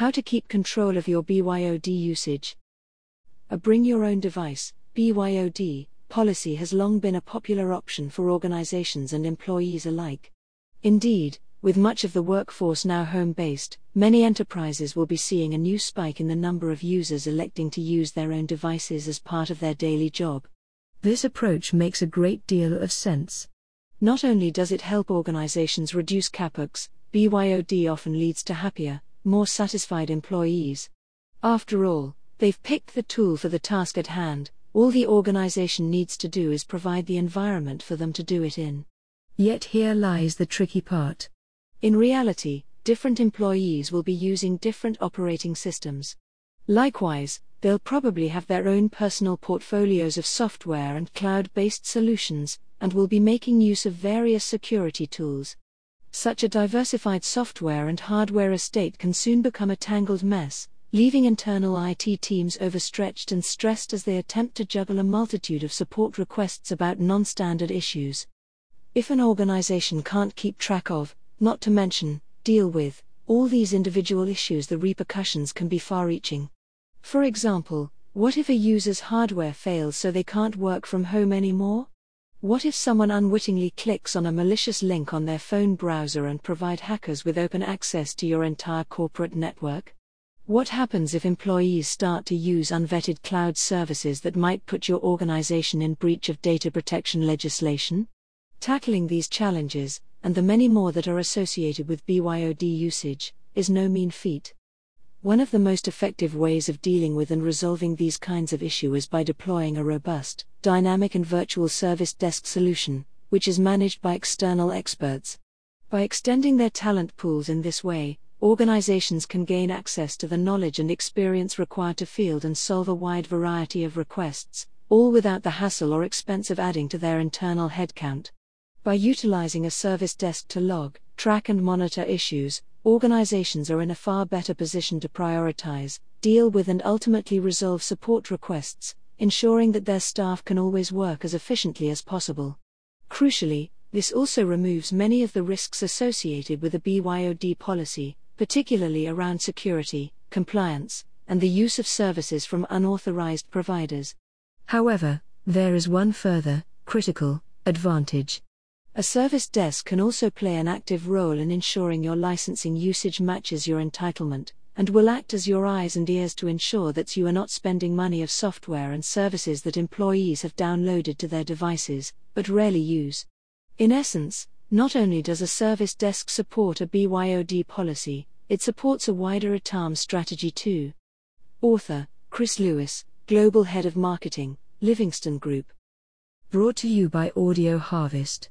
How to keep control of your BYOD usage. A bring your own device, BYOD, policy has long been a popular option for organizations and employees alike. Indeed, with much of the workforce now home based, many enterprises will be seeing a new spike in the number of users electing to use their own devices as part of their daily job. This approach makes a great deal of sense. Not only does it help organizations reduce CAPEX, BYOD often leads to happier, more satisfied employees. After all, they've picked the tool for the task at hand, all the organization needs to do is provide the environment for them to do it in. Yet here lies the tricky part. In reality, different employees will be using different operating systems. Likewise, they'll probably have their own personal portfolios of software and cloud based solutions, and will be making use of various security tools. Such a diversified software and hardware estate can soon become a tangled mess, leaving internal IT teams overstretched and stressed as they attempt to juggle a multitude of support requests about non standard issues. If an organization can't keep track of, not to mention, deal with, all these individual issues, the repercussions can be far reaching. For example, what if a user's hardware fails so they can't work from home anymore? What if someone unwittingly clicks on a malicious link on their phone browser and provide hackers with open access to your entire corporate network? What happens if employees start to use unvetted cloud services that might put your organization in breach of data protection legislation? Tackling these challenges, and the many more that are associated with BYOD usage, is no mean feat. One of the most effective ways of dealing with and resolving these kinds of issues is by deploying a robust, dynamic, and virtual service desk solution, which is managed by external experts. By extending their talent pools in this way, organizations can gain access to the knowledge and experience required to field and solve a wide variety of requests, all without the hassle or expense of adding to their internal headcount. By utilizing a service desk to log, track, and monitor issues, organizations are in a far better position to prioritize, deal with, and ultimately resolve support requests, ensuring that their staff can always work as efficiently as possible. Crucially, this also removes many of the risks associated with a BYOD policy, particularly around security, compliance, and the use of services from unauthorized providers. However, there is one further, critical, advantage. A service desk can also play an active role in ensuring your licensing usage matches your entitlement, and will act as your eyes and ears to ensure that you are not spending money of software and services that employees have downloaded to their devices, but rarely use. In essence, not only does a service desk support a BYOD policy, it supports a wider ITAM strategy too. Author Chris Lewis, Global Head of Marketing, Livingston Group. Brought to you by Audio Harvest.